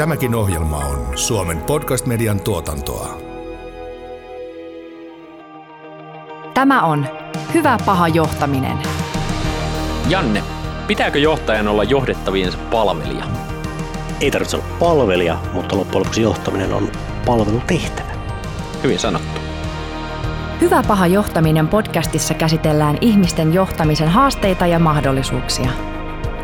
Tämäkin ohjelma on Suomen podcast-median tuotantoa. Tämä on Hyvä paha johtaminen. Janne, pitääkö johtajan olla johdettaviensa palvelija? Ei tarvitse olla palvelija, mutta loppujen lopuksi johtaminen on palvelutehtävä. Hyvin sanottu. Hyvä paha johtaminen podcastissa käsitellään ihmisten johtamisen haasteita ja mahdollisuuksia.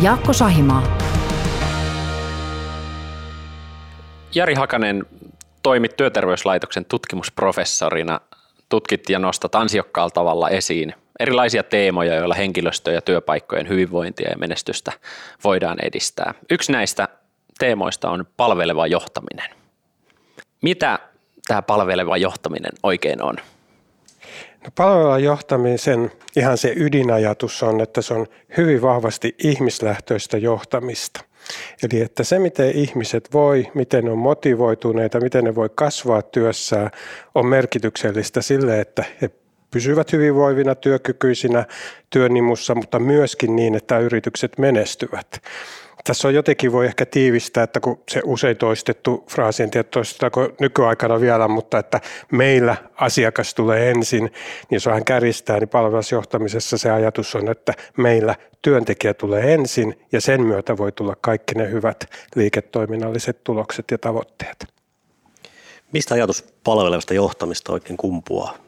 Jaakko Sahimaa. Jari Hakanen toimit työterveyslaitoksen tutkimusprofessorina. Tutkit ja nostat ansiokkaalla tavalla esiin erilaisia teemoja, joilla henkilöstö- ja työpaikkojen hyvinvointia ja menestystä voidaan edistää. Yksi näistä teemoista on palveleva johtaminen. Mitä tämä palveleva johtaminen oikein on? No johtamisen ihan se ydinajatus on, että se on hyvin vahvasti ihmislähtöistä johtamista. Eli että se, miten ihmiset voi, miten ne on motivoituneita, miten ne voi kasvaa työssään, on merkityksellistä sille, että he pysyvät hyvinvoivina, työkykyisinä työnimussa, mutta myöskin niin, että yritykset menestyvät. Tässä on jotenkin voi ehkä tiivistää, että kun se usein toistettu fraasi, en tiedä toistetaanko nykyaikana vielä, mutta että meillä asiakas tulee ensin, niin jos vähän kärjistää, niin palvelusjohtamisessa se ajatus on, että meillä työntekijä tulee ensin ja sen myötä voi tulla kaikki ne hyvät liiketoiminnalliset tulokset ja tavoitteet. Mistä ajatus palvelevasta johtamista oikein kumpuaa?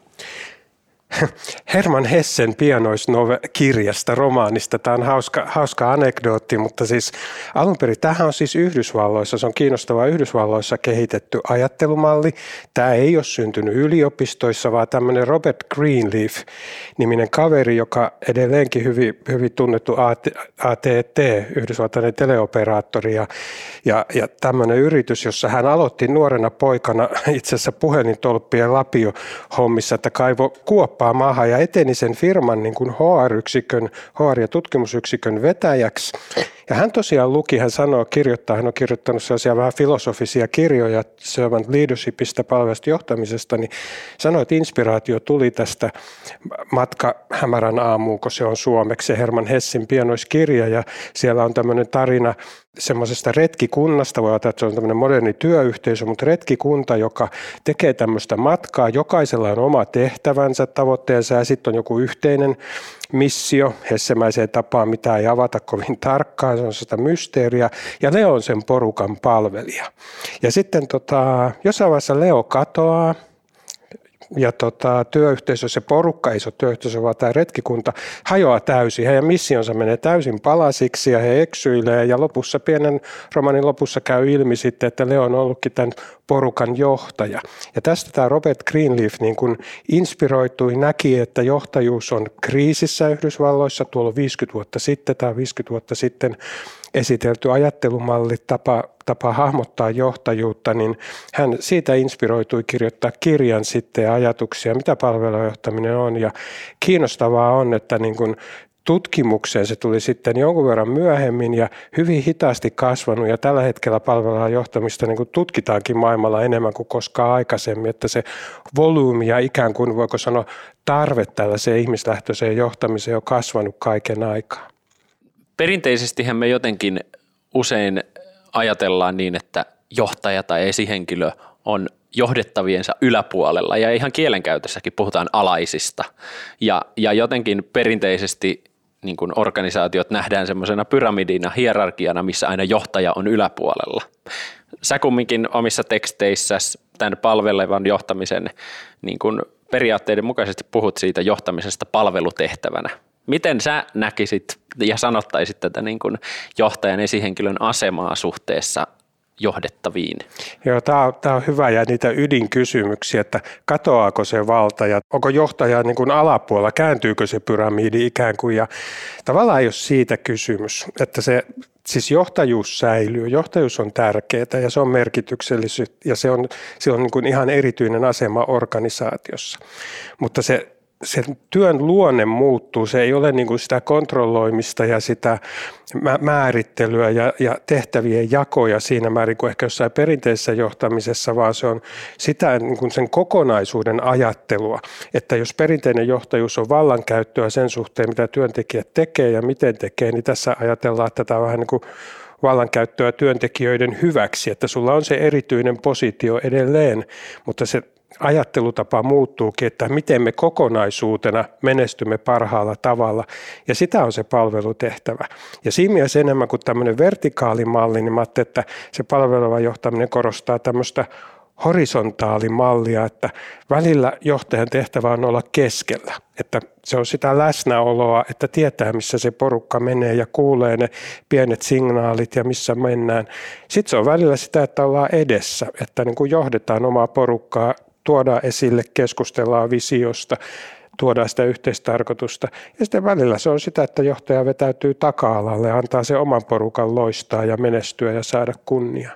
Herman Hessen pianoiskirjasta, romaanista. Tämä on hauska, hauska anekdootti, mutta siis alun perin tämähän on siis Yhdysvalloissa, se on kiinnostava Yhdysvalloissa kehitetty ajattelumalli. Tämä ei ole syntynyt yliopistoissa, vaan tämmöinen Robert Greenleaf-niminen kaveri, joka edelleenkin hyvin, hyvin tunnettu ATT, Yhdysvaltainen teleoperaattori ja, ja, ja tämmöinen yritys, jossa hän aloitti nuorena poikana itse asiassa puhelintolppien lapio hommissa, että kaivo kuoppa kauppaa maahan ja eteni sen firman niin kuin HR-yksikön, HR- ja tutkimusyksikön vetäjäksi. Ja hän tosiaan luki, hän sanoo, kirjoittaa, hän on kirjoittanut sellaisia vähän filosofisia kirjoja servant leadershipista, palvelusta johtamisesta, niin sanoi, että inspiraatio tuli tästä Matka hämärän aamuun, kun se on suomeksi, se Herman Hessin pienoiskirja, ja siellä on tämmöinen tarina semmoisesta retkikunnasta, voi ajatella, että se on tämmöinen moderni työyhteisö, mutta retkikunta, joka tekee tämmöistä matkaa, jokaisella on oma tehtävänsä, tavoitteensa ja sitten on joku yhteinen missio. Hessemäiseen tapaan, mitä ei avata kovin tarkkaan, se on sitä mysteeriä, ja Leo on sen porukan palvelija. Ja sitten tota, jossain vaiheessa Leo katoaa, ja tota, työyhteisö, se porukka, ole työyhteisö, vaan tämä retkikunta hajoaa täysin. Heidän missionsa menee täysin palasiksi ja he eksyilee ja lopussa, pienen romanin lopussa käy ilmi sitten, että Leo on ollutkin tämän porukan johtaja. Ja tästä tämä Robert Greenleaf niin kuin inspiroitui, näki, että johtajuus on kriisissä Yhdysvalloissa tuolla 50 vuotta sitten tai 50 vuotta sitten esitelty ajattelumalli, tapa, tapa hahmottaa johtajuutta, niin hän siitä inspiroitui kirjoittaa kirjan sitten ja ajatuksia, mitä palvelujohtaminen on. Ja kiinnostavaa on, että niin kuin tutkimukseen se tuli sitten jonkun verran myöhemmin ja hyvin hitaasti kasvanut ja tällä hetkellä palvelua johtamista niin kuin tutkitaankin maailmalla enemmän kuin koskaan aikaisemmin, että se volyymi ja ikään kuin voiko sanoa tarve tällaiseen ihmislähtöiseen johtamiseen on kasvanut kaiken aikaa. Perinteisesti me jotenkin usein ajatellaan niin, että johtaja tai esihenkilö on johdettaviensa yläpuolella ja ihan kielenkäytössäkin puhutaan alaisista. Ja, ja jotenkin perinteisesti niin kuin organisaatiot nähdään semmoisena pyramidina, hierarkiana, missä aina johtaja on yläpuolella. Sä kumminkin omissa teksteissä tämän palvelevan johtamisen niin kuin periaatteiden mukaisesti puhut siitä johtamisesta palvelutehtävänä. Miten sä näkisit ja sanottaisit tätä niin kuin johtajan esihenkilön asemaa suhteessa johdettaviin? Joo, tämä on, tämä on hyvä ja niitä ydinkysymyksiä, että katoaako se valta ja onko johtaja niin kuin alapuolella, kääntyykö se pyramidi ikään kuin ja tavallaan ei ole siitä kysymys, että se Siis johtajuus säilyy, johtajuus on tärkeää ja se on merkityksellisyyttä ja se on, se on niin kuin ihan erityinen asema organisaatiossa. Mutta se sen työn luonne muuttuu. Se ei ole niin kuin sitä kontrolloimista ja sitä määrittelyä ja, ja tehtävien jakoja siinä määrin kuin ehkä jossain perinteisessä johtamisessa, vaan se on sitä niin kuin sen kokonaisuuden ajattelua. Että jos perinteinen johtajuus on vallankäyttöä sen suhteen, mitä työntekijät tekee ja miten tekee, niin tässä ajatellaan, että tämä on vähän niin kuin vallankäyttöä työntekijöiden hyväksi, että sulla on se erityinen positio edelleen, mutta se ajattelutapa muuttuukin, että miten me kokonaisuutena menestymme parhaalla tavalla. Ja sitä on se palvelutehtävä. Ja siinä mielessä enemmän kuin tämmöinen vertikaalimalli, niin mä että se palveleva johtaminen korostaa tämmöistä horisontaalimallia, että välillä johtajan tehtävä on olla keskellä, että se on sitä läsnäoloa, että tietää missä se porukka menee ja kuulee ne pienet signaalit ja missä mennään. Sitten se on välillä sitä, että ollaan edessä, että niin kuin johdetaan omaa porukkaa tuodaan esille, keskustellaan visiosta, tuodaan sitä yhteistarkoitusta. Ja sitten välillä se on sitä, että johtaja vetäytyy taka-alalle, antaa se oman porukan loistaa ja menestyä ja saada kunnia.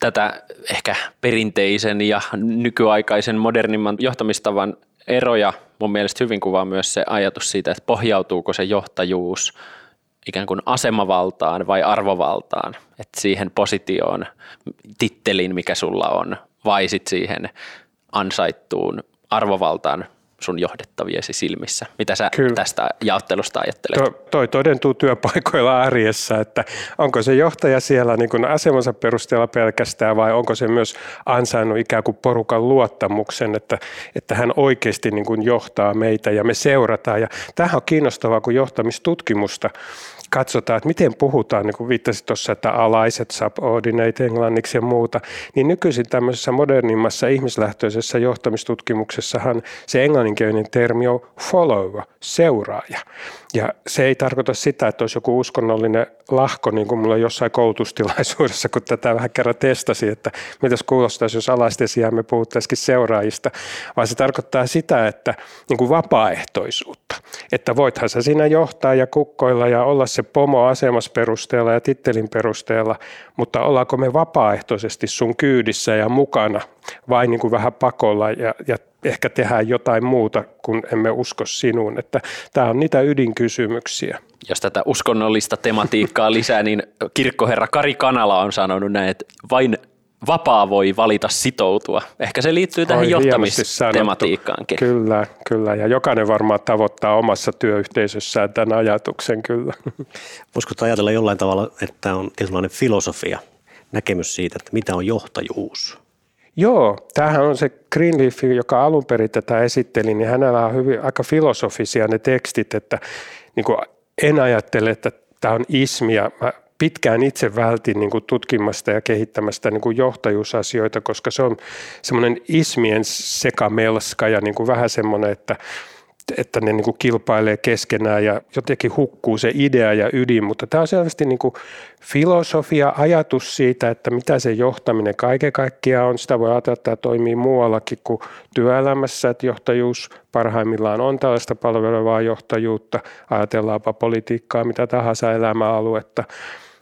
Tätä ehkä perinteisen ja nykyaikaisen modernimman johtamistavan eroja mun mielestä hyvin kuvaa myös se ajatus siitä, että pohjautuuko se johtajuus ikään kuin asemavaltaan vai arvovaltaan, että siihen positioon, tittelin, mikä sulla on, vai sit siihen ansaittuun arvovaltaan sun johdettaviesi silmissä. Mitä sä Kyllä. tästä jaottelusta ajattelet? To, toi todentuu työpaikoilla arjessa, että onko se johtaja siellä niin kuin asemansa perusteella pelkästään vai onko se myös ansainnut ikään kuin porukan luottamuksen, että, että hän oikeasti niin kuin johtaa meitä ja me seurataan. Ja tämähän on kiinnostavaa, kun johtamistutkimusta katsotaan, että miten puhutaan, niin kuin viittasit tuossa, että alaiset, subordinate englanniksi ja muuta, niin nykyisin tämmöisessä modernimmassa ihmislähtöisessä johtamistutkimuksessahan se englanninkielinen termi on follower, seuraaja. Ja se ei tarkoita sitä, että olisi joku uskonnollinen lahko, niin kuin mulla jossain koulutustilaisuudessa, kun tätä vähän kerran testasi, että mitäs kuulostaisi, jos alaisten sijaan me puhuttaisikin seuraajista, vaan se tarkoittaa sitä, että niin kuin vapaaehtoisuutta, että voithan sä siinä johtaa ja kukkoilla ja olla se pomo asemassa perusteella ja tittelin perusteella, mutta ollaanko me vapaaehtoisesti sun kyydissä ja mukana vai niin kuin vähän pakolla ja, ja ehkä tehdään jotain muuta, kun emme usko sinuun. Että tämä on niitä ydinkysymyksiä. Jos tätä uskonnollista tematiikkaa lisää, niin kirkkoherra Kari Kanala on sanonut näin, että vain vapaa voi valita sitoutua. Ehkä se liittyy tähän Oi, johtamistematiikkaankin. Kyllä, kyllä. Ja jokainen varmaan tavoittaa omassa työyhteisössään tämän ajatuksen kyllä. Voisiko ajatella jollain tavalla, että on tietynlainen filosofia, näkemys siitä, että mitä on johtajuus? Joo, tämähän on se Greenleaf, joka alun perin tätä esitteli, niin hänellä on hyvin, aika filosofisia ne tekstit, että niin kuin en ajattele, että tämä on ismia. Mä pitkään itse vältin niin kuin tutkimasta ja kehittämästä niin kuin johtajuusasioita, koska se on semmoinen ismien sekamelska ja niin kuin vähän semmoinen, että että ne niin kuin kilpailee keskenään ja jotenkin hukkuu se idea ja ydin, mutta tämä on selvästi niin kuin filosofia, ajatus siitä, että mitä se johtaminen kaiken kaikkiaan on. Sitä voi ajatella, että tämä toimii muuallakin kuin työelämässä, että johtajuus parhaimmillaan on tällaista palvelevaa johtajuutta. Ajatellaanpa politiikkaa, mitä tahansa elämäaluetta.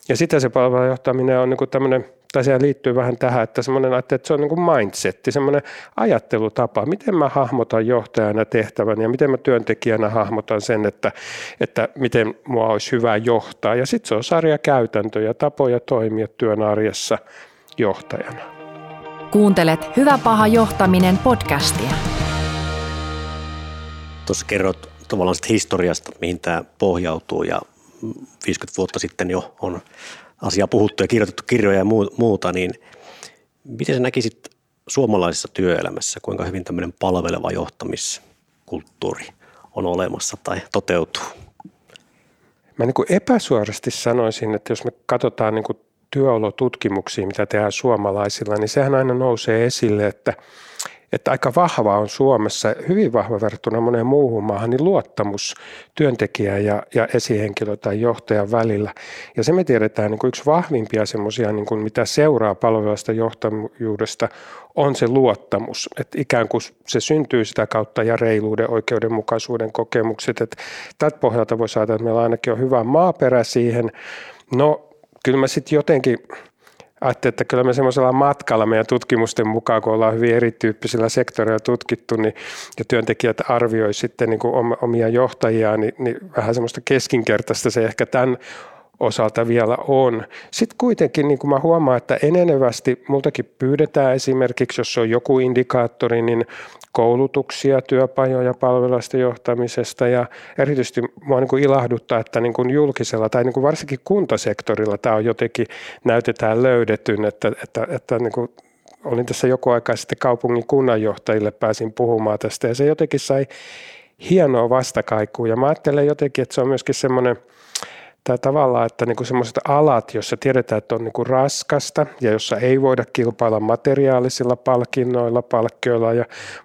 Ja sitten se palveleva johtaminen on niin kuin tämmöinen tai se liittyy vähän tähän, että semmoinen, että se on niin kuin mindsetti, semmoinen ajattelutapa, miten mä hahmotan johtajana tehtävän ja miten mä työntekijänä hahmotan sen, että, että miten mua olisi hyvä johtaa. Ja sitten se on sarja käytäntöjä, tapoja toimia työn arjessa johtajana. Kuuntelet Hyvä paha johtaminen podcastia. Tuossa kerrot tavallaan historiasta, mihin tämä pohjautuu ja 50 vuotta sitten jo on asiaa puhuttu ja kirjoitettu kirjoja ja muuta, niin miten sä näkisit suomalaisessa työelämässä, kuinka hyvin tämmöinen palveleva johtamiskulttuuri on olemassa tai toteutuu? Mä niin kuin epäsuorasti sanoisin, että jos me katsotaan niin kuin työolotutkimuksia, mitä tehdään suomalaisilla, niin sehän aina nousee esille, että että aika vahva on Suomessa, hyvin vahva verrattuna moneen muuhun maahan, niin luottamus työntekijä ja, ja esihenkilö tai johtajan välillä. Ja se me tiedetään niin kuin yksi vahvimpia semmoisia, niin mitä seuraa palvelevasta johtajuudesta, on se luottamus. Että ikään kuin se syntyy sitä kautta ja reiluuden, oikeudenmukaisuuden kokemukset. Että tältä pohjalta voi saada, että meillä ainakin on hyvä maaperä siihen. No kyllä mä sitten jotenkin ajattelin, että kyllä me semmoisella matkalla meidän tutkimusten mukaan, kun ollaan hyvin erityyppisillä sektoreilla tutkittu, niin, ja työntekijät arvioi sitten niin kuin omia johtajiaan, niin, niin vähän semmoista keskinkertaista se ehkä tämän osalta vielä on. Sitten kuitenkin niin kuin mä huomaan, että enenevästi multakin pyydetään esimerkiksi, jos on joku indikaattori, niin koulutuksia, työpajoja palveluista johtamisesta. Ja erityisesti mua niin kuin ilahduttaa, että niin kuin julkisella tai niin kuin varsinkin kuntasektorilla tämä on jotenkin näytetään löydetyn, että, että, että niin kuin olin tässä joku aika sitten kaupungin kunnanjohtajille pääsin puhumaan tästä. Ja se jotenkin sai hienoa vastakaikua. Ja mä ajattelen jotenkin, että se on myöskin semmoinen – tämä tavallaan, että niinku semmoiset alat, joissa tiedetään, että on niinku raskasta ja jossa ei voida kilpailla materiaalisilla palkinnoilla, palkkioilla ja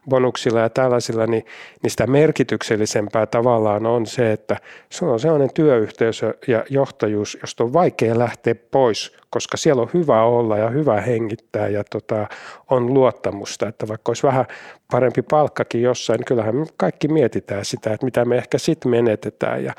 bonuksilla ja tällaisilla, niin, niin sitä merkityksellisempää tavallaan on se, että se on sellainen työyhteisö ja johtajuus, josta on vaikea lähteä pois koska siellä on hyvä olla ja hyvä hengittää ja tota, on luottamusta, että vaikka olisi vähän parempi palkkakin jossain, niin kyllähän me kaikki mietitään sitä, että mitä me ehkä sitten menetetään. Ja,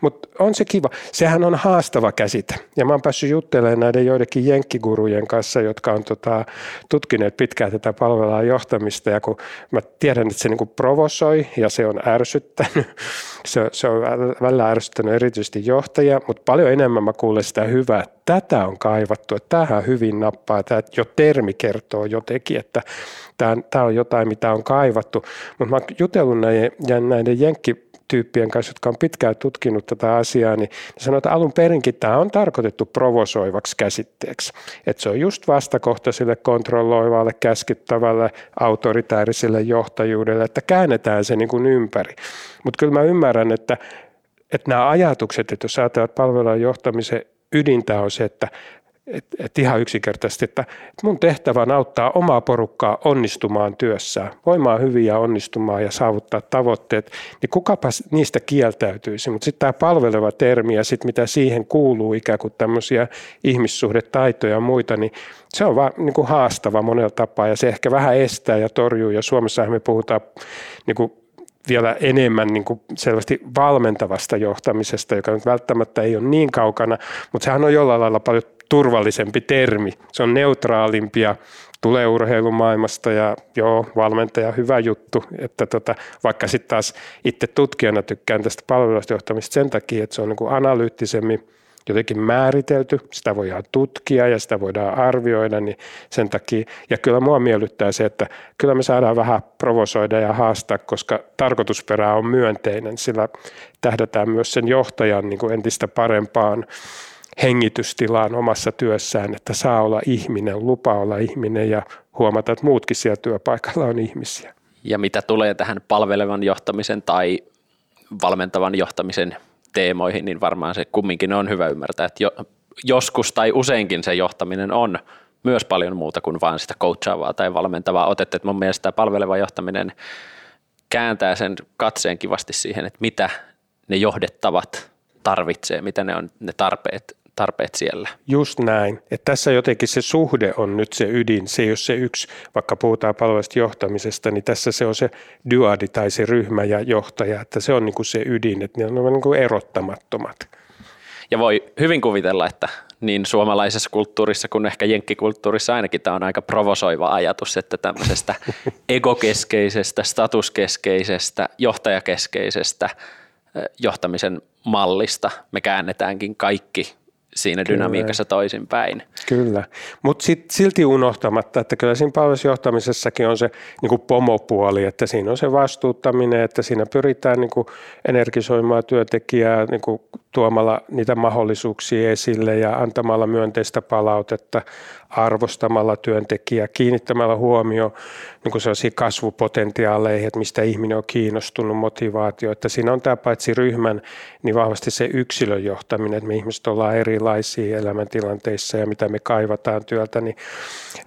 mutta on se kiva. Sehän on haastava käsite. Ja mä oon päässyt juttelemaan näiden joidenkin jenkkigurujen kanssa, jotka on tota, tutkineet pitkään tätä palvelua johtamista. Ja kun mä tiedän, että se niinku provosoi ja se on ärsyttänyt, se, se on välillä ärsyttänyt erityisesti johtajia, mutta paljon enemmän mä kuulen sitä hyvää, että tätä on kaivattu, että tähän hyvin nappaa, tämä jo termi kertoo jotenkin, että tämä, on jotain, mitä on kaivattu. Mutta mä oon jutellut näiden, näiden jenkki tyyppien kanssa, jotka on pitkään tutkinut tätä asiaa, niin ne sanoo, että alun perinkin tämä on tarkoitettu provosoivaksi käsitteeksi. Että se on just vastakohtaiselle kontrolloivalle, käskyttävälle, autoritääriselle johtajuudelle, että käännetään se niin kuin ympäri. Mutta kyllä mä ymmärrän, että, että nämä ajatukset, että jos ajatellaan palvelua johtamisen ydintä on se, että et, et ihan yksinkertaisesti, että, et mun tehtävä on auttaa omaa porukkaa onnistumaan työssään, voimaan hyvin ja onnistumaan ja saavuttaa tavoitteet, niin kukapa niistä kieltäytyisi. Mutta sitten tämä palveleva termi ja sitten mitä siihen kuuluu ikään kuin tämmöisiä ihmissuhdetaitoja ja muita, niin se on vaan niin kuin haastava monella tapaa ja se ehkä vähän estää ja torjuu ja Suomessa me puhutaan niin kuin vielä enemmän niin kuin selvästi valmentavasta johtamisesta, joka nyt välttämättä ei ole niin kaukana, mutta sehän on jollain lailla paljon turvallisempi termi. Se on neutraalimpi ja tulee urheilumaailmasta ja joo, valmentaja hyvä juttu, että tota, vaikka sitten taas itse tutkijana tykkään tästä palvelusta johtamista sen takia, että se on niin kuin analyyttisemmin jotenkin määritelty, sitä voidaan tutkia ja sitä voidaan arvioida, niin sen takia, ja kyllä mua miellyttää se, että kyllä me saadaan vähän provosoida ja haastaa, koska tarkoitusperä on myönteinen, sillä tähdätään myös sen johtajan niin kuin entistä parempaan hengitystilaan omassa työssään, että saa olla ihminen, lupa olla ihminen ja huomata, että muutkin siellä työpaikalla on ihmisiä. Ja mitä tulee tähän palvelevan johtamisen tai valmentavan johtamisen teemoihin, niin varmaan se kumminkin on hyvä ymmärtää, että jo, joskus tai useinkin se johtaminen on myös paljon muuta kuin vain sitä coachaavaa tai valmentavaa otetta. Että mun mielestä tämä palveleva johtaminen kääntää sen katseen kivasti siihen, että mitä ne johdettavat tarvitsee, mitä ne on ne tarpeet tarpeet siellä. Just näin. Että tässä jotenkin se suhde on nyt se ydin. Se ei ole se yksi, vaikka puhutaan palvelusta johtamisesta, niin tässä se on se dyadi tai se ryhmä ja johtaja. Että se on niin kuin se ydin, että ne on niin kuin erottamattomat. Ja voi hyvin kuvitella, että niin suomalaisessa kulttuurissa kuin ehkä jenkkikulttuurissa ainakin tämä on aika provosoiva ajatus, että tämmöisestä egokeskeisestä, statuskeskeisestä, johtajakeskeisestä johtamisen mallista me käännetäänkin kaikki siinä dynamiikassa kyllä. toisinpäin. Kyllä, mutta silti unohtamatta, että kyllä siinä palvelusjohtamisessakin on se niin kuin pomopuoli, että siinä on se vastuuttaminen, että siinä pyritään niin kuin energisoimaan työntekijää niin kuin tuomalla niitä mahdollisuuksia esille ja antamalla myönteistä palautetta, arvostamalla työntekijää, kiinnittämällä huomioon niin sellaisiin kasvupotentiaaleihin, että mistä ihminen on kiinnostunut, motivaatio. Että siinä on tämä paitsi ryhmän, niin vahvasti se yksilön johtaminen, että me ihmiset ollaan erilaisia elämäntilanteissa ja mitä me kaivataan työltä, niin,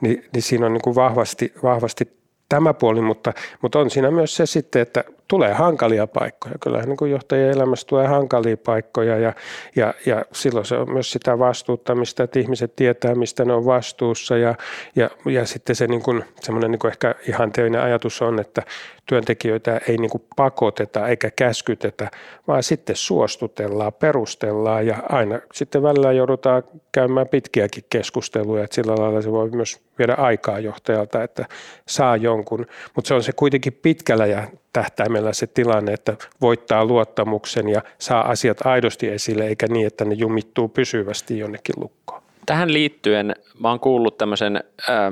niin, niin siinä on niin kuin vahvasti, vahvasti tämä puoli, mutta, mutta on siinä myös se sitten, että tulee hankalia paikkoja. Kyllähän niin kuin johtajien elämässä tulee hankalia paikkoja ja, ja, ja silloin se on myös sitä vastuuttamista, että ihmiset tietää, mistä ne on vastuussa ja, ja, ja sitten se niin kuin, semmoinen niin kuin ehkä ihanteellinen ajatus on, että työntekijöitä ei niin kuin pakoteta eikä käskytetä, vaan sitten suostutellaan, perustellaan ja aina sitten välillä joudutaan käymään pitkiäkin keskusteluja, että sillä lailla se voi myös viedä aikaa johtajalta, että saa jonkun, mutta se on se kuitenkin pitkällä ja tähtäimellä se tilanne, että voittaa luottamuksen ja saa asiat aidosti esille, eikä niin, että ne jumittuu pysyvästi jonnekin lukkoon. Tähän liittyen mä oon kuullut tämmöisen ää,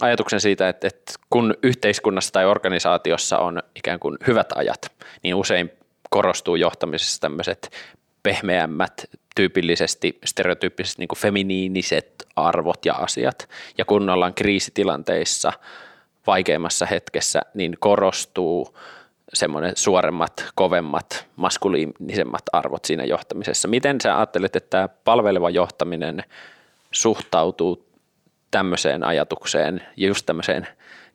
ajatuksen siitä, että, että kun yhteiskunnassa tai organisaatiossa on ikään kuin hyvät ajat, niin usein korostuu johtamisessa tämmöiset pehmeämmät, tyypillisesti, stereotyyppisesti niin feminiiniset arvot ja asiat. Ja kun ollaan kriisitilanteissa – vaikeimmassa hetkessä, niin korostuu semmoinen suoremmat, kovemmat, maskuliinisemmat arvot siinä johtamisessa. Miten sä ajattelet, että tämä palveleva johtaminen suhtautuu tämmöiseen ajatukseen ja just tämmöiseen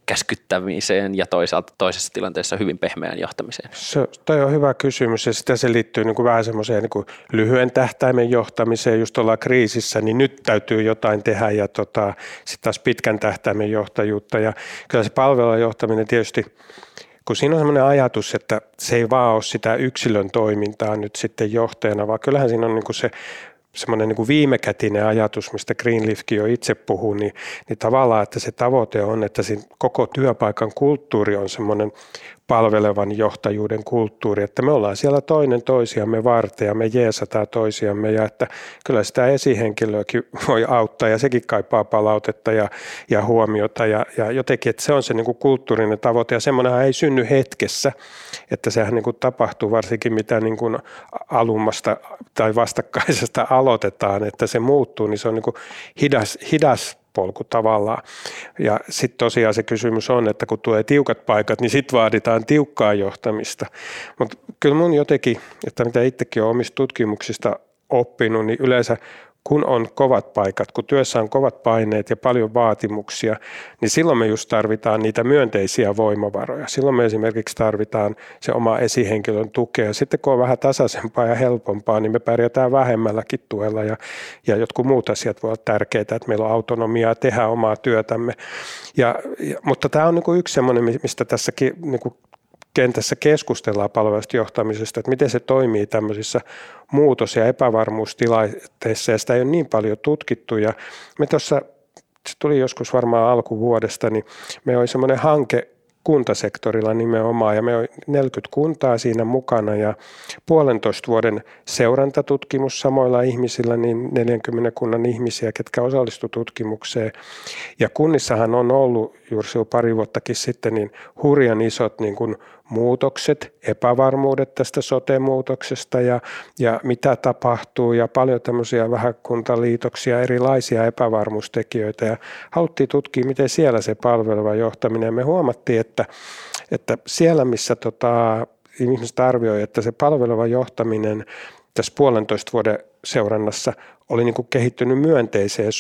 käskyttämiseen ja toisaalta toisessa tilanteessa hyvin pehmeään johtamiseen? Se, toi on hyvä kysymys ja sitä se liittyy niin kuin vähän semmoiseen niin kuin lyhyen tähtäimen johtamiseen, just ollaan kriisissä, niin nyt täytyy jotain tehdä ja tota, sitten taas pitkän tähtäimen johtajuutta ja kyllä se palvelun johtaminen tietysti kun siinä on sellainen ajatus, että se ei vaan ole sitä yksilön toimintaa nyt sitten johtajana, vaan kyllähän siinä on niin se semmoinen niin viimekätinen ajatus, mistä Greenleafkin jo itse puhuu, niin, niin tavallaan, että se tavoite on, että koko työpaikan kulttuuri on semmoinen palvelevan johtajuuden kulttuuri, että me ollaan siellä toinen toisiamme varten ja me jeesataan toisiamme ja että kyllä sitä esihenkilöäkin voi auttaa ja sekin kaipaa palautetta ja, ja huomiota ja, ja jotenkin, että se on se niin kuin kulttuurinen tavoite ja semmoinenhan ei synny hetkessä, että sehän niin kuin tapahtuu varsinkin mitä niin kuin alummasta tai vastakkaisesta aloitetaan, että se muuttuu, niin se on niin kuin hidas, hidas polku tavallaan. Ja sitten tosiaan se kysymys on, että kun tulee tiukat paikat, niin sitten vaaditaan tiukkaa johtamista. Mutta kyllä mun jotenkin, että mitä itsekin olen omista tutkimuksista oppinut, niin yleensä kun on kovat paikat, kun työssä on kovat paineet ja paljon vaatimuksia, niin silloin me just tarvitaan niitä myönteisiä voimavaroja. Silloin me esimerkiksi tarvitaan se oma esihenkilön tukea. Sitten kun on vähän tasaisempaa ja helpompaa, niin me pärjätään vähemmälläkin tuella ja, ja jotkut muut asiat voi olla tärkeitä, että meillä on autonomiaa tehdä omaa työtämme. Ja, ja, mutta tämä on niin yksi sellainen, mistä tässäkin niin kentässä keskustellaan palvelusta johtamisesta, että miten se toimii tämmöisissä muutos- ja epävarmuustilanteissa, ja sitä ei ole niin paljon tutkittu. Ja me tuossa, se tuli joskus varmaan alkuvuodesta, niin me oli semmoinen hanke kuntasektorilla nimenomaan ja me on 40 kuntaa siinä mukana ja puolentoista vuoden seurantatutkimus samoilla ihmisillä, niin 40 kunnan ihmisiä, ketkä osallistu tutkimukseen. Ja kunnissahan on ollut juuri pari vuottakin sitten niin hurjan isot niin kuin muutokset, epävarmuudet tästä sote-muutoksesta ja, ja mitä tapahtuu ja paljon tämmöisiä vähäkuntaliitoksia, erilaisia epävarmuustekijöitä ja haluttiin tutkia, miten siellä se palveleva johtaminen. Me huomattiin, että, että siellä missä tota, ihmiset arvioi, että se palveleva johtaminen tässä puolentoista vuoden seurannassa oli niin kuin kehittynyt myönteiseen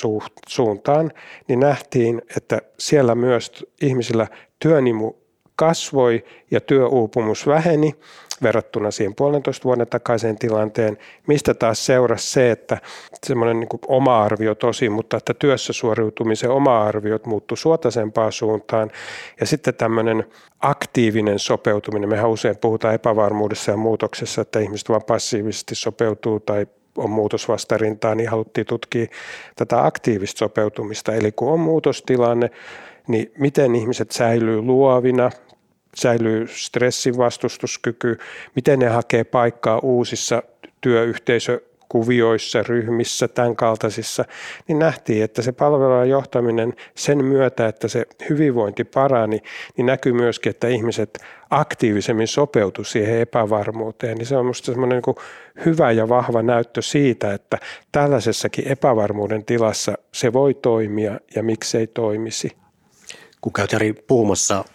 suuntaan, niin nähtiin, että siellä myös ihmisillä työnimu kasvoi ja työuupumus väheni verrattuna siihen puolentoista vuoden takaiseen tilanteen, mistä taas seurasi se, että semmoinen niin oma arvio tosi, mutta että työssä suoriutumisen oma arviot muuttui suotaisempaan suuntaan ja sitten tämmöinen aktiivinen sopeutuminen, mehän usein puhutaan epävarmuudessa ja muutoksessa, että ihmiset vaan passiivisesti sopeutuu tai on muutosvastarintaa, niin haluttiin tutkia tätä aktiivista sopeutumista. Eli kun on muutostilanne, niin miten ihmiset säilyy luovina, säilyy stressin vastustuskyky, miten ne hakee paikkaa uusissa työyhteisökuvioissa, ryhmissä, tämän kaltaisissa, niin nähtiin, että se palvelun johtaminen sen myötä, että se hyvinvointi parani, niin näkyy myöskin, että ihmiset aktiivisemmin sopeutu siihen epävarmuuteen. Niin se on minusta semmoinen niin hyvä ja vahva näyttö siitä, että tällaisessakin epävarmuuden tilassa se voi toimia ja miksei toimisi kun käyt Jari puhumassa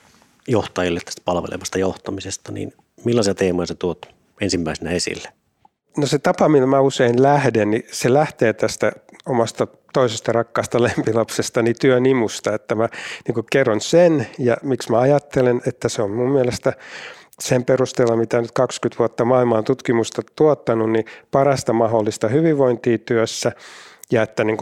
johtajille tästä palvelevasta johtamisesta, niin millaisia teemoja sä tuot ensimmäisenä esille? No se tapa, millä mä usein lähden, niin se lähtee tästä omasta toisesta rakkaasta lempilapsestani työnimusta, että mä niin kerron sen ja miksi mä ajattelen, että se on mun mielestä sen perusteella, mitä nyt 20 vuotta maailmaan tutkimusta tuottanut, niin parasta mahdollista hyvinvointia työssä ja että niin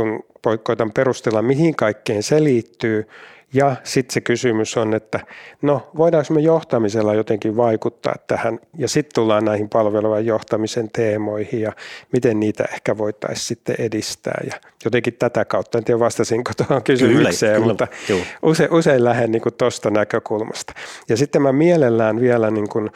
koitan perustella, mihin kaikkeen se liittyy ja sitten se kysymys on, että no voidaanko me johtamisella jotenkin vaikuttaa tähän? Ja sitten tullaan näihin palvelevan johtamisen teemoihin ja miten niitä ehkä voitaisiin sitten edistää. Ja jotenkin tätä kautta, en tiedä vastasinko tuohon kysymykseen, kyllä, mutta kyllä, usein, usein lähden niin tuosta näkökulmasta. Ja sitten mä mielellään vielä niin kuin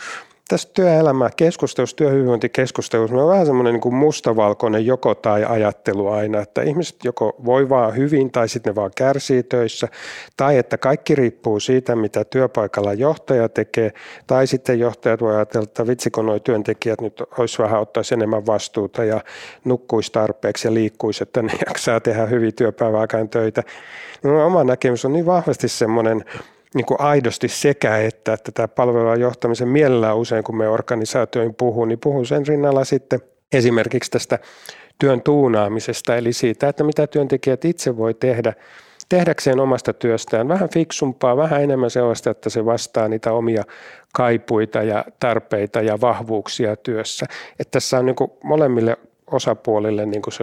tässä työelämä keskustelussa, työhyvinvointikeskustelussa on vähän semmoinen niin kuin mustavalkoinen joko tai ajattelu aina, että ihmiset joko voi vaan hyvin tai sitten ne vaan kärsii töissä, tai että kaikki riippuu siitä, mitä työpaikalla johtaja tekee, tai sitten johtajat voi ajatella, että vitsi kun nuo työntekijät nyt olisi vähän ottaisi enemmän vastuuta ja nukkuisi tarpeeksi ja liikkuisi, että ne jaksaa tehdä hyvin työpäivääkään töitä. No, oma näkemys on niin vahvasti semmoinen, niin kuin aidosti sekä että, että tämä palvelua johtamisen mielellään usein, kun me organisaatioihin puhuu, niin puhun sen rinnalla sitten esimerkiksi tästä työn tuunaamisesta, eli siitä, että mitä työntekijät itse voi tehdä tehdäkseen omasta työstään vähän fiksumpaa, vähän enemmän sellaista, että se vastaa niitä omia kaipuita ja tarpeita ja vahvuuksia työssä. Että tässä on niin molemmille osapuolille niin kuin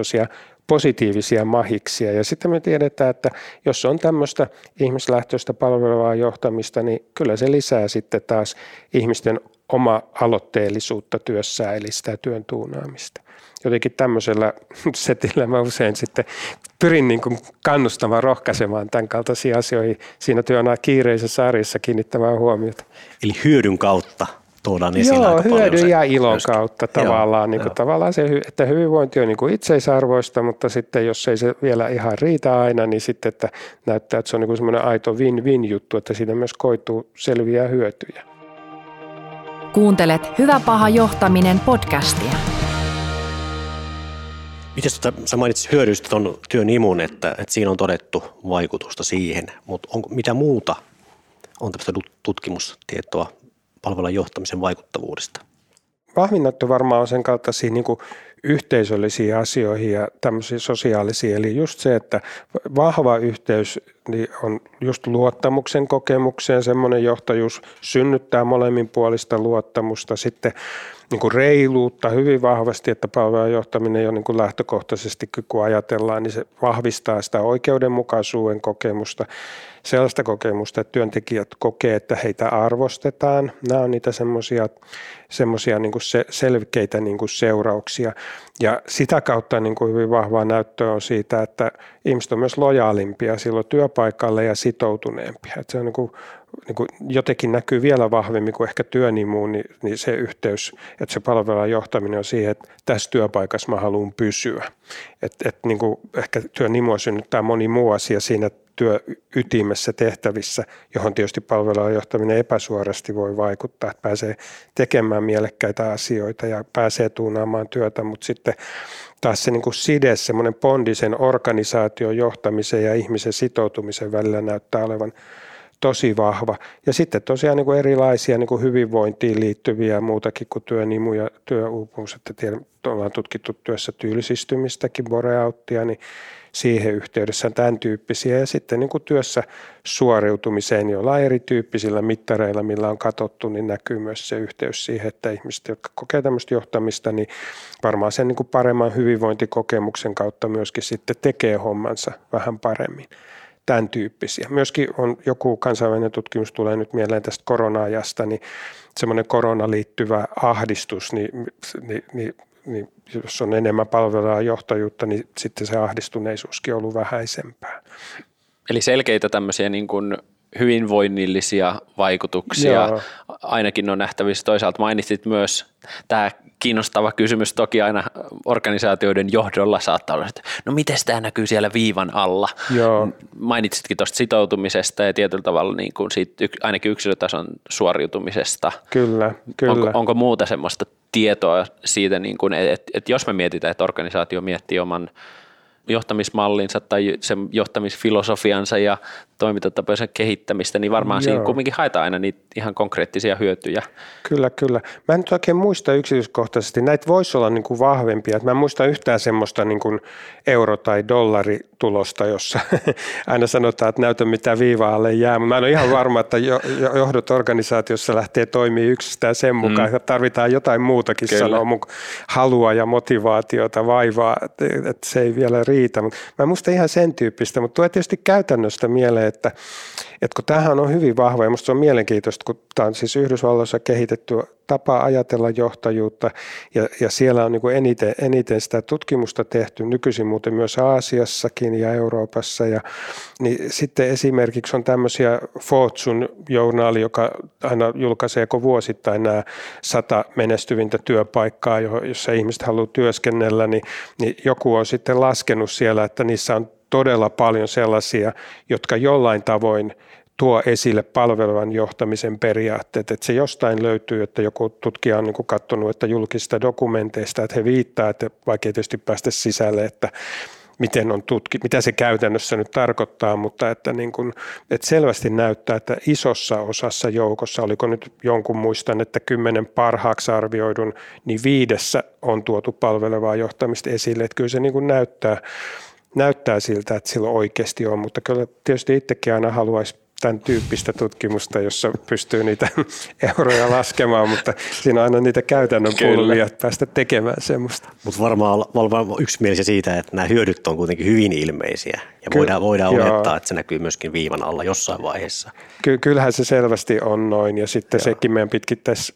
positiivisia mahiksia. Ja sitten me tiedetään, että jos on tämmöistä ihmislähtöistä palvelevaa johtamista, niin kyllä se lisää sitten taas ihmisten oma aloitteellisuutta työssä, eli sitä työn tuunaamista. Jotenkin tämmöisellä setillä mä usein sitten pyrin niin kuin kannustamaan, rohkaisemaan tämän kaltaisiin asioihin siinä työn kiireisessä arjessa kiinnittämään huomiota. Eli hyödyn kautta tuodaan esiin Joo, hyödyn ja ilon myöskin. kautta tavallaan. Joo, niin kuin, tavallaan se, että hyvinvointi on niin kuin itseisarvoista, mutta sitten jos ei se vielä ihan riitä aina, niin sitten että näyttää, että se on niin kuin semmoinen aito win-win juttu, että siitä myös koituu selviä hyötyjä. Kuuntelet Hyvä paha johtaminen podcastia. Miten tota, sä mainitsit hyödyistä tuon työn imun, että, että siinä on todettu vaikutusta siihen, mutta onko mitä muuta on tämmöistä tutkimustietoa palvelujen johtamisen vaikuttavuudesta? Vahvin näyttö varmaan on sen kaltaisia niin kuin yhteisöllisiin asioihin ja tämmöisiin sosiaalisiin. Eli just se, että vahva yhteys niin on just luottamuksen kokemukseen, semmoinen johtajuus synnyttää molemmin puolista luottamusta. Sitten niin kuin reiluutta hyvin vahvasti, että palvelun johtaminen jo niin kuin lähtökohtaisesti, kun ajatellaan, niin se vahvistaa sitä oikeudenmukaisuuden kokemusta, sellaista kokemusta, että työntekijät kokee, että heitä arvostetaan. Nämä on niitä semmoisia semmoisia niin se, selkeitä niin seurauksia. Ja sitä kautta niin hyvin vahvaa näyttöä on siitä, että ihmiset on myös lojaalimpia silloin työpaikalle ja sitoutuneempia. Että se on niin kuin niin kuin jotenkin näkyy vielä vahvemmin kuin ehkä työnimuun, niin, niin se yhteys, että se palvelun johtaminen on siihen, että tässä työpaikassa mä haluan pysyä. Et, et niin ehkä työnimua synnyttää moni muu asia siinä työytimessä tehtävissä, johon tietysti palvelun johtaminen epäsuorasti voi vaikuttaa, että pääsee tekemään mielekkäitä asioita ja pääsee tuunaamaan työtä, mutta sitten taas se niin kuin side, semmoinen bondi sen organisaation johtamisen ja ihmisen sitoutumisen välillä näyttää olevan tosi vahva. Ja sitten tosiaan niin kuin erilaisia niin kuin hyvinvointiin liittyviä muutakin kuin työnimu ja työuupumus, että tiedän, ollaan tutkittu työssä tyylisistymistäkin, boreauttia, niin siihen yhteydessä tämän tyyppisiä. Ja sitten niin kuin työssä suoriutumiseen jollain erityyppisillä mittareilla, millä on katsottu, niin näkyy myös se yhteys siihen, että ihmiset, jotka kokee tämmöistä johtamista, niin varmaan sen niin kuin paremman hyvinvointikokemuksen kautta myöskin sitten tekee hommansa vähän paremmin tämän tyyppisiä. Myöskin on joku kansainvälinen tutkimus tulee nyt mieleen tästä korona-ajasta, niin semmoinen korona liittyvä ahdistus, niin, niin, niin, niin jos on enemmän palvelua johtajuutta, niin sitten se ahdistuneisuuskin on ollut vähäisempää. Eli selkeitä tämmöisiä niin kuin hyvinvoinnillisia vaikutuksia Joo. ainakin on nähtävissä. Toisaalta mainitsit myös tämä kiinnostava kysymys toki aina organisaatioiden johdolla saattaa olla, että no miten tämä näkyy siellä viivan alla. Joo. Mainitsitkin tuosta sitoutumisesta ja tietyllä tavalla niin kuin siitä, ainakin yksilötason suoriutumisesta. Kyllä, kyllä. Onko, onko muuta semmoista tietoa siitä, niin kuin, että, että jos me mietitään, että organisaatio miettii oman johtamismallinsa tai sen johtamisfilosofiansa ja toimintatapojensa kehittämistä, niin varmaan Joo. siinä kumminkin haetaan aina niitä ihan konkreettisia hyötyjä. Kyllä, kyllä. Mä en nyt oikein muista yksityiskohtaisesti. Näitä voisi olla niin kuin vahvempia. Mä en muista yhtään semmoista niin kuin euro- tai dollaritulosta, jossa aina sanotaan, että näytä mitä viivaa alle jää. Mä en ole ihan varma, että johdot organisaatiossa lähtee toimii yksistään sen mm. mukaan, mm. että tarvitaan jotain muutakin Kyllä. sanoa, halua ja motivaatiota, vaivaa, että se ei vielä riitä. Mä en muista ihan sen tyyppistä, mutta tulee tietysti käytännöstä mieleen, että, että kun tämähän on hyvin vahva ja minusta se on mielenkiintoista, kun tämä on siis Yhdysvalloissa kehitetty tapa ajatella johtajuutta ja, ja siellä on niin eniten, eniten sitä tutkimusta tehty, nykyisin muuten myös Aasiassakin ja Euroopassa. Ja, niin sitten esimerkiksi on tämmöisiä Fortune-journaali, joka aina julkaisee vuosittain nämä sata menestyvintä työpaikkaa, jossa ihmiset haluaa työskennellä, niin, niin joku on sitten laskenut siellä, että niissä on todella paljon sellaisia, jotka jollain tavoin tuo esille palvelevan johtamisen periaatteet, että se jostain löytyy, että joku tutkija on niin katsonut, että julkista dokumenteista, että he viittaa, että vaikka ei tietysti päästä sisälle, että miten on tutki, mitä se käytännössä nyt tarkoittaa, mutta että, niin kuin, että selvästi näyttää, että isossa osassa joukossa, oliko nyt jonkun muistan, että kymmenen parhaaksi arvioidun, niin viidessä on tuotu palvelevaa johtamista esille, että kyllä se niin kuin näyttää, näyttää siltä, että sillä oikeasti on, mutta kyllä tietysti itsekin aina haluaisi tämän tyyppistä tutkimusta, jossa pystyy niitä euroja laskemaan, mutta siinä on aina niitä käytännön pulmia, että päästä tekemään semmoista. Mutta varmaan ollaan yksimielisiä siitä, että nämä hyödyt on kuitenkin hyvin ilmeisiä ja Ky- voidaan, voidaan olettaa, että se näkyy myöskin viivan alla jossain vaiheessa. Ky- kyllähän se selvästi on noin ja sitten Joo. sekin meidän pitkittäisi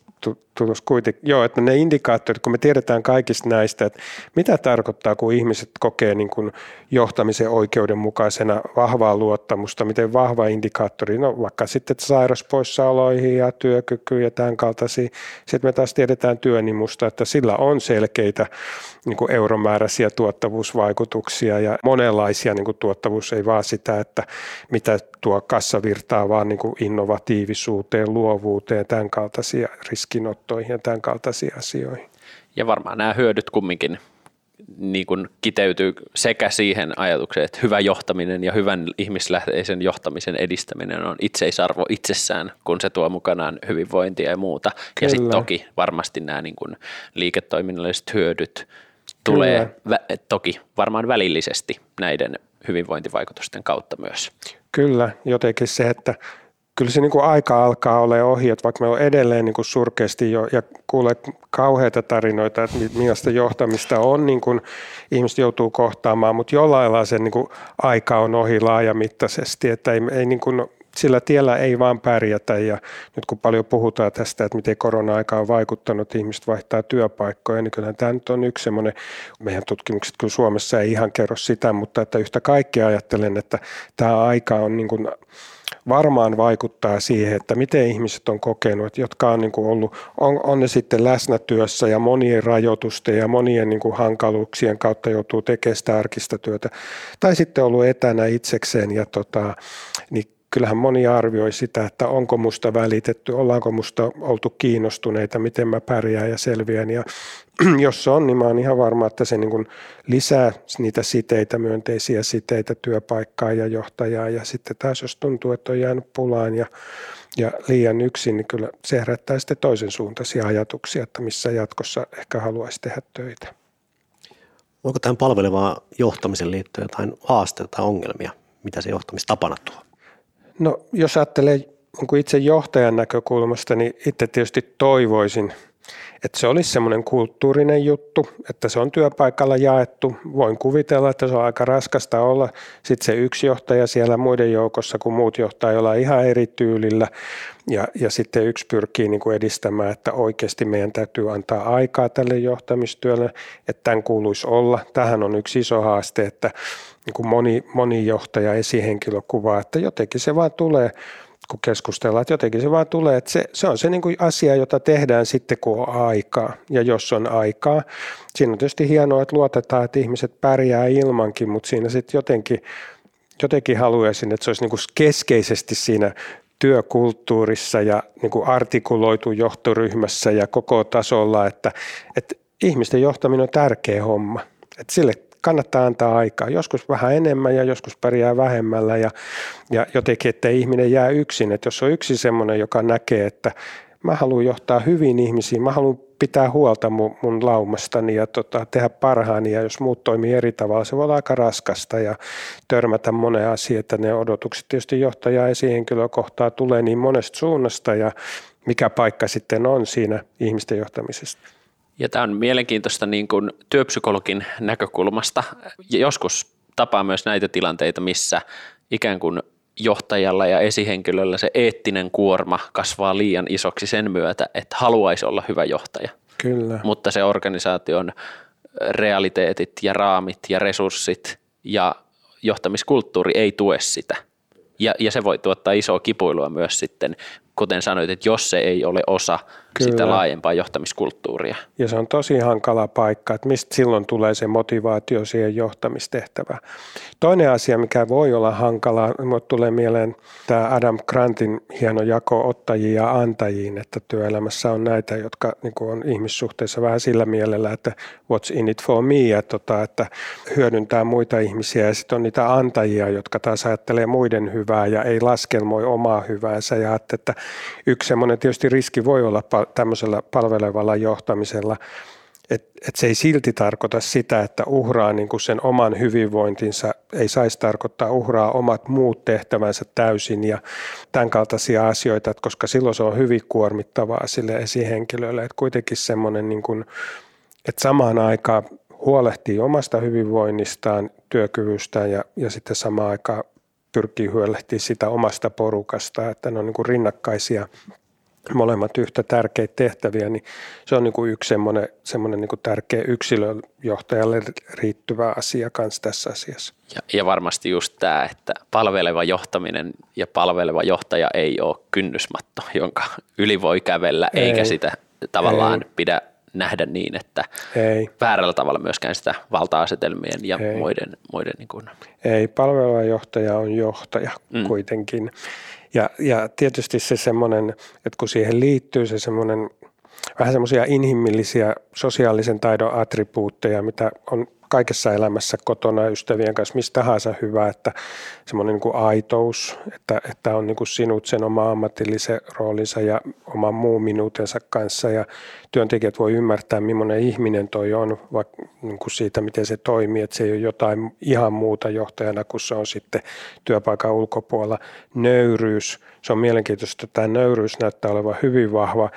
tulos kuitenkin, joo, että ne indikaattorit, kun me tiedetään kaikista näistä, että mitä tarkoittaa, kun ihmiset kokee niin kuin johtamisen oikeudenmukaisena vahvaa luottamusta, miten vahva indikaattori, no vaikka sitten sairauspoissaoloihin ja työkykyyn ja tämän kaltaisia. Sitten me taas tiedetään työnimusta, että sillä on selkeitä niin kuin euromääräisiä tuottavuusvaikutuksia ja monenlaisia niin kuin tuottavuus, ei vaan sitä, että mitä tuo kassavirtaa, vaan niin kuin innovatiivisuuteen, luovuuteen, tämän kaltaisia riskinottoihin ja tämän kaltaisiin asioihin. Ja varmaan nämä hyödyt kumminkin niin kuin kiteytyy sekä siihen ajatukseen, että hyvä johtaminen ja hyvän ihmislähteisen johtamisen edistäminen on itseisarvo itsessään, kun se tuo mukanaan hyvinvointia ja muuta. Kyllä. Ja sitten toki varmasti nämä niin kuin liiketoiminnalliset hyödyt tulee vä- toki varmaan välillisesti näiden hyvinvointivaikutusten kautta myös. Kyllä, jotenkin se, että kyllä se niin kuin aika alkaa olla ohi, että vaikka me on edelleen niin kuin surkeasti jo ja kuulee kauheita tarinoita, että millaista johtamista on, niin kuin ihmiset joutuu kohtaamaan, mutta jollain lailla se niin kuin aika on ohi laajamittaisesti, että ei, ei niin kuin, sillä tiellä ei vaan pärjätä. Ja nyt kun paljon puhutaan tästä, että miten korona-aika on vaikuttanut, ihmiset vaihtaa työpaikkoja, niin kyllähän tämä nyt on yksi semmoinen, meidän tutkimukset kyllä Suomessa ei ihan kerro sitä, mutta että yhtä kaikkea ajattelen, että tämä aika on niin kuin varmaan vaikuttaa siihen, että miten ihmiset on kokenut, jotka on niin kuin ollut, on, on ne sitten läsnä työssä ja monien rajoitusten ja monien niin kuin hankaluuksien kautta joutuu tekemään sitä arkista työtä, tai sitten ollut etänä itsekseen ja tota, niin kyllähän moni arvioi sitä, että onko musta välitetty, ollaanko musta oltu kiinnostuneita, miten mä pärjään ja selviän. Ja jos se on, niin mä oon ihan varma, että se niin lisää niitä siteitä, myönteisiä siteitä työpaikkaa ja johtajaa. Ja sitten taas jos tuntuu, että on jäänyt pulaan ja, ja liian yksin, niin kyllä se herättää sitten toisen suuntaisia ajatuksia, että missä jatkossa ehkä haluaisi tehdä töitä. Onko tähän palvelevaa johtamisen liittyen jotain haasteita tai ongelmia, mitä se johtamistapana tuo? No jos ajattelee niin itse johtajan näkökulmasta, niin itse tietysti toivoisin, että se olisi semmoinen kulttuurinen juttu, että se on työpaikalla jaettu. Voin kuvitella, että se on aika raskasta olla sitten se yksi johtaja siellä muiden joukossa, kun muut johtaa jollain ihan eri tyylillä. Ja, ja sitten yksi pyrkii niin kuin edistämään, että oikeasti meidän täytyy antaa aikaa tälle johtamistyölle, että tämän kuuluisi olla. Tähän on yksi iso haaste, että niin kuin moni, moni johtaja esihenkilö kuvaa, että jotenkin se vaan tulee, kun keskustellaan, että jotenkin se vaan tulee, että se, se on se niin kuin asia, jota tehdään sitten, kun on aikaa. Ja jos on aikaa, siinä on tietysti hienoa, että luotetaan, että ihmiset pärjää ilmankin, mutta siinä sitten jotenkin, jotenkin haluaisin, että se olisi niin kuin keskeisesti siinä työkulttuurissa ja niin kuin artikuloitu johtoryhmässä ja koko tasolla, että, että ihmisten johtaminen on tärkeä homma. Että sille kannattaa antaa aikaa. Joskus vähän enemmän ja joskus pärjää vähemmällä ja, ja jotenkin, että ihminen jää yksin. Että jos on yksi semmoinen, joka näkee, että mä haluan johtaa hyvin ihmisiä, mä haluan pitää huolta mun, mun laumastani ja tota, tehdä parhaani ja jos muut toimii eri tavalla, se voi olla aika raskasta ja törmätä moneen asiaan, että ne odotukset tietysti johtajaa esihenkilöä kohtaa tulee niin monesta suunnasta ja mikä paikka sitten on siinä ihmisten johtamisesta. Ja tämä on mielenkiintoista niin kuin työpsykologin näkökulmasta. Joskus tapaa myös näitä tilanteita, missä ikään kuin johtajalla ja esihenkilöllä se eettinen kuorma kasvaa liian isoksi sen myötä, että haluaisi olla hyvä johtaja. Kyllä. Mutta se organisaation realiteetit ja raamit ja resurssit ja johtamiskulttuuri ei tue sitä. Ja, ja se voi tuottaa isoa kipuilua myös sitten kuten sanoit, että jos se ei ole osa Kyllä. sitä laajempaa johtamiskulttuuria. Ja se on tosi hankala paikka, että mistä silloin tulee se motivaatio siihen johtamistehtävään. Toinen asia, mikä voi olla hankalaa, minulle tulee mieleen tämä Adam Grantin hieno jako ottajiin ja antajiin, että työelämässä on näitä, jotka niin on ihmissuhteissa vähän sillä mielellä, että what's in it for me, ja tota, että hyödyntää muita ihmisiä ja sitten on niitä antajia, jotka taas ajattelee muiden hyvää ja ei laskelmoi omaa hyväänsä ja että yksi semmoinen tietysti riski voi olla tämmöisellä palvelevalla johtamisella, että et se ei silti tarkoita sitä, että uhraa niin kuin sen oman hyvinvointinsa, ei saisi tarkoittaa uhraa omat muut tehtävänsä täysin ja tämän kaltaisia asioita, koska silloin se on hyvin kuormittavaa sille esihenkilölle, että kuitenkin semmoinen, niin että samaan aikaan huolehtii omasta hyvinvoinnistaan, työkyvystään ja, ja sitten samaan aikaan pyrkii huolehtimaan sitä omasta porukasta, että ne on niin kuin rinnakkaisia molemmat yhtä tärkeitä tehtäviä, niin se on niin kuin yksi semmoinen, semmoinen niin kuin tärkeä yksilöjohtajalle riittyvä asia kanssa tässä asiassa. Ja, ja varmasti just tämä, että palveleva johtaminen ja palveleva johtaja ei ole kynnysmatto, jonka yli voi kävellä, ei, eikä sitä tavallaan ei. pidä nähdä niin, että ei. väärällä tavalla myöskään sitä valta-asetelmien ja ei. muiden, muiden niin kuin... Ei, palveleva johtaja on johtaja mm. kuitenkin. Ja, ja tietysti se semmoinen, että kun siihen liittyy se semmoinen vähän semmoisia inhimillisiä sosiaalisen taidon attribuutteja, mitä on kaikessa elämässä kotona ystävien kanssa, mistä tahansa hyvä, että semmoinen niin kuin aitous, että, että on niin kuin sinut sen oma ammatillisen roolinsa ja oman muun minuutensa kanssa ja työntekijät voi ymmärtää, millainen ihminen toi on, vaikka niin kuin siitä, miten se toimii, että se ei ole jotain ihan muuta johtajana kuin se on sitten työpaikan ulkopuolella. Nöyryys, se on mielenkiintoista, että tämä nöyryys näyttää olevan hyvin vahva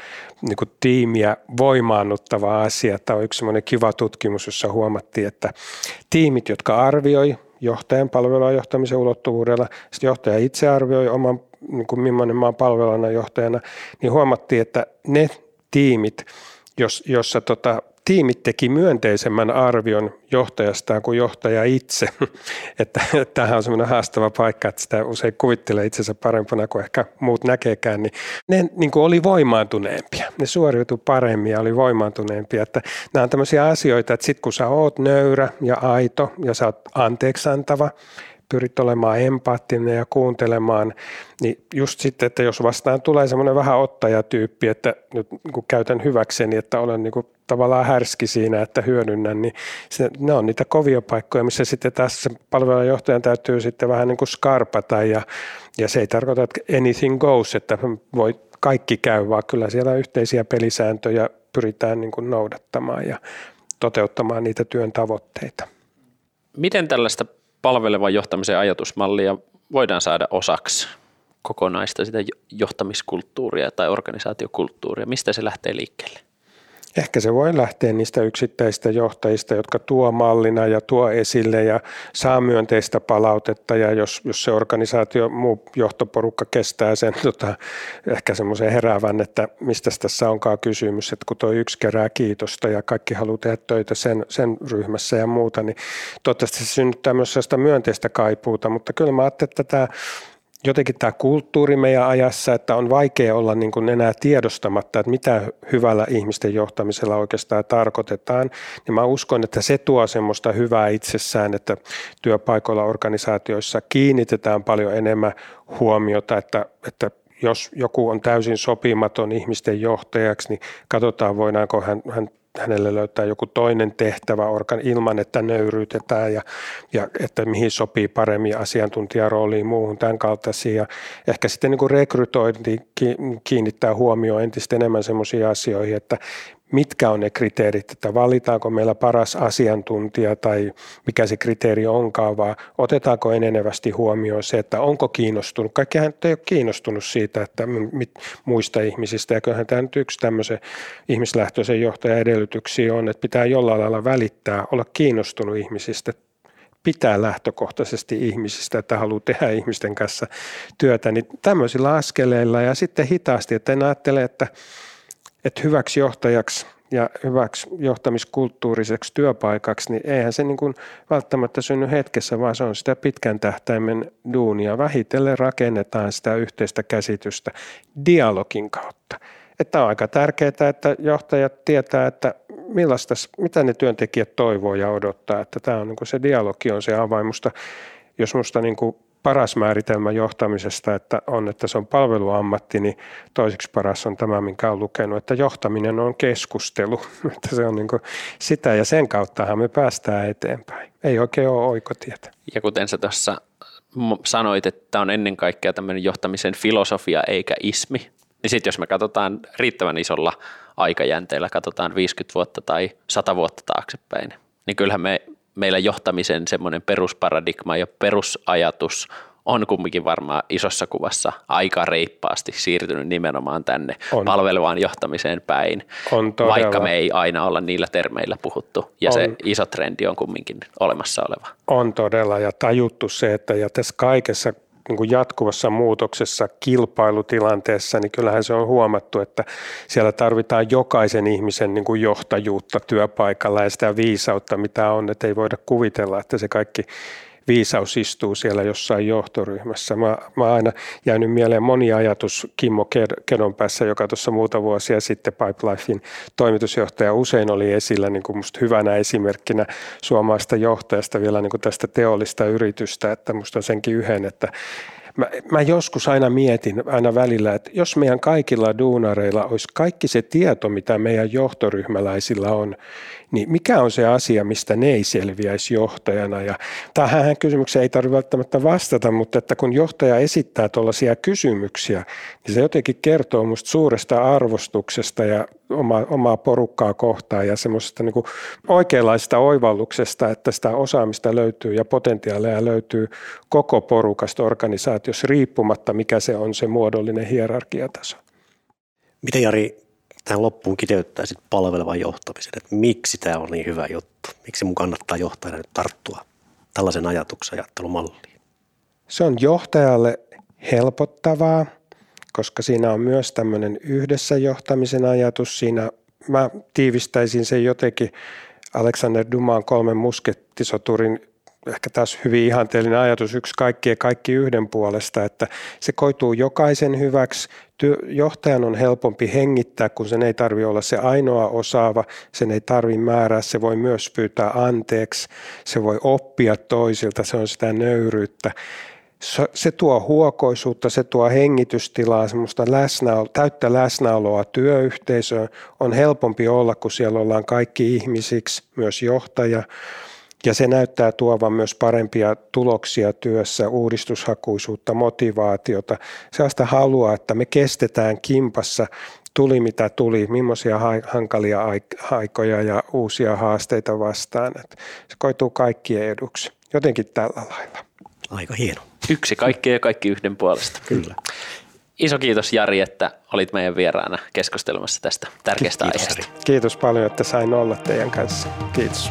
niin kuin tiimiä voimaannuttava asia. Tämä on yksi sellainen kiva tutkimus, jossa huomattiin, että tiimit, jotka arvioi johtajan palvelua johtamisen ulottuvuudella, sitten johtaja itse arvioi oman, niin kuin millainen maan palveluna johtajana, niin huomattiin, että ne tiimit, jos, jossa tota, tiimit teki myönteisemmän arvion johtajastaan kuin johtaja itse. että, tämähän on semmoinen haastava paikka, että sitä usein kuvittelee itsensä parempana kuin ehkä muut näkeekään, niin ne niin kuin oli voimaantuneempia. Ne suoriutui paremmin ja oli voimaantuneempia. Että nämä on tämmöisiä asioita, että sitten kun sä oot nöyrä ja aito ja sä oot anteeksantava, pyrit olemaan empaattinen ja kuuntelemaan, niin just sitten, että jos vastaan tulee semmoinen vähän ottajatyyppi, että nyt niin käytän hyväkseni, että olen niin kuin tavallaan härski siinä, että hyödynnän, niin se, ne on niitä kovia paikkoja, missä sitten tässä palvelujohtajan täytyy sitten vähän niin kuin skarpata ja, ja se ei tarkoita, että anything goes, että voi kaikki käy, vaan kyllä siellä yhteisiä pelisääntöjä pyritään niin kuin noudattamaan ja toteuttamaan niitä työn tavoitteita. Miten tällaista palvelevan johtamisen ajatusmallia voidaan saada osaksi kokonaista sitä johtamiskulttuuria tai organisaatiokulttuuria? Mistä se lähtee liikkeelle? Ehkä se voi lähteä niistä yksittäistä johtajista, jotka tuo mallina ja tuo esille ja saa myönteistä palautetta. Ja jos, jos se organisaatio, muu johtoporukka kestää sen tota, ehkä semmoisen heräävän, että mistä tässä onkaan kysymys, että kun tuo yksi kerää kiitosta ja kaikki haluaa tehdä töitä sen, sen ryhmässä ja muuta, niin toivottavasti se synnyttää myös sellaista myönteistä kaipuuta, mutta kyllä mä ajattelin, että tämä jotenkin tämä kulttuuri meidän ajassa, että on vaikea olla niin kuin enää tiedostamatta, että mitä hyvällä ihmisten johtamisella oikeastaan tarkoitetaan, niin mä uskon, että se tuo semmoista hyvää itsessään, että työpaikoilla organisaatioissa kiinnitetään paljon enemmän huomiota, että, että jos joku on täysin sopimaton ihmisten johtajaksi, niin katsotaan voidaanko hän, hän hänelle löytää joku toinen tehtävä organ ilman, että nöyryytetään ja, ja että mihin sopii paremmin asiantuntijarooliin muuhun tämän kaltaisia. Ja ehkä sitten niin kuin rekrytointi kiinnittää huomioon entistä enemmän sellaisiin asioihin, että mitkä on ne kriteerit, että valitaanko meillä paras asiantuntija tai mikä se kriteeri onkaan, vaan otetaanko enenevästi huomioon se, että onko kiinnostunut. Kaikkihan ei ole kiinnostunut siitä, että muista ihmisistä, ja kyllähän tämä nyt yksi tämmöisen ihmislähtöisen johtajan edellytyksiä on, että pitää jollain lailla välittää, olla kiinnostunut ihmisistä, pitää lähtökohtaisesti ihmisistä, että haluaa tehdä ihmisten kanssa työtä, niin tämmöisillä askeleilla ja sitten hitaasti, että en ajattele, että että hyväksi johtajaksi ja hyväksi johtamiskulttuuriseksi työpaikaksi, niin eihän se niin kuin välttämättä synny hetkessä, vaan se on sitä pitkän tähtäimen duunia. Vähitellen rakennetaan sitä yhteistä käsitystä dialogin kautta. Että on aika tärkeää, että johtajat tietää, että millaista, mitä ne työntekijät toivoo ja odottaa. Että tämä on niin kuin se dialogi on se avain. Musta, jos musta niin kuin paras määritelmä johtamisesta, että on, että se on palveluammatti, niin toiseksi paras on tämä, minkä olen lukenut, että johtaminen on keskustelu. Että se on niin sitä ja sen kauttahan me päästään eteenpäin. Ei oikein ole oikotietä. Ja kuten sä tuossa sanoit, että tämä on ennen kaikkea tämmöinen johtamisen filosofia eikä ismi, niin sitten jos me katsotaan riittävän isolla aikajänteellä, katsotaan 50 vuotta tai 100 vuotta taaksepäin, niin kyllähän me meillä johtamisen semmoinen perusparadigma ja perusajatus on kumminkin varmaan isossa kuvassa aika reippaasti siirtynyt nimenomaan tänne on. palvelevaan johtamiseen päin, on vaikka me ei aina olla niillä termeillä puhuttu ja on. se iso trendi on kumminkin olemassa oleva. On todella ja tajuttu se, että ja tässä kaikessa niin kuin jatkuvassa muutoksessa kilpailutilanteessa, niin kyllähän se on huomattu, että siellä tarvitaan jokaisen ihmisen niin kuin johtajuutta työpaikalla ja sitä viisautta, mitä on, että ei voida kuvitella, että se kaikki viisaus istuu siellä jossain johtoryhmässä. Mä, mä aina jäänyt mieleen moni ajatus Kimmo Kedon päässä, joka tuossa muuta vuosia sitten Pipelifein toimitusjohtaja usein oli esillä niin kuin musta hyvänä esimerkkinä suomalaista johtajasta vielä niin kuin tästä teollista yritystä, että musta on senkin yhden, että Mä, mä joskus aina mietin aina välillä, että jos meidän kaikilla duunareilla olisi kaikki se tieto, mitä meidän johtoryhmäläisillä on, niin mikä on se asia, mistä ne ei selviäisi johtajana? Ja tähän kysymykseen ei tarvitse välttämättä vastata, mutta että kun johtaja esittää tuollaisia kysymyksiä, niin se jotenkin kertoo minusta suuresta arvostuksesta ja oma, omaa porukkaa kohtaan ja semmoisesta niin kuin oikeanlaista oivalluksesta, että sitä osaamista löytyy ja potentiaalia löytyy koko porukasta organisaatiossa riippumatta, mikä se on se muodollinen hierarkiataso. Miten Jari tähän loppuun kiteyttäisit palvelevan johtamisen, että miksi tämä on niin hyvä juttu? Miksi mun kannattaa johtajana nyt tarttua tällaisen ajatuksen ajattelumalliin? Se on johtajalle helpottavaa, koska siinä on myös tämmöinen yhdessä johtamisen ajatus. Siinä mä tiivistäisin sen jotenkin Alexander Dumaan kolmen muskettisoturin ehkä taas hyvin ihanteellinen ajatus, yksi kaikki ja kaikki yhden puolesta, että se koituu jokaisen hyväksi. Johtajan on helpompi hengittää, kun sen ei tarvitse olla se ainoa osaava, sen ei tarvitse määrää, se voi myös pyytää anteeksi, se voi oppia toisilta, se on sitä nöyryyttä. Se tuo huokoisuutta, se tuo hengitystilaa, semmoista läsnäolo, täyttä läsnäoloa työyhteisöön. On helpompi olla, kun siellä ollaan kaikki ihmisiksi, myös johtaja. Ja se näyttää tuovan myös parempia tuloksia työssä, uudistushakuisuutta, motivaatiota, sellaista halua, että me kestetään kimpassa tuli mitä tuli, millaisia hankalia aikoja ja uusia haasteita vastaan. Että se koituu kaikkien eduksi, jotenkin tällä lailla. Aika hieno. Yksi kaikki ja kaikki yhden puolesta. Kyllä. Iso kiitos Jari, että olit meidän vieraana keskustelemassa tästä tärkeästä kiitos, aiheesta. Kiitos paljon, että sain olla teidän kanssa. Kiitos.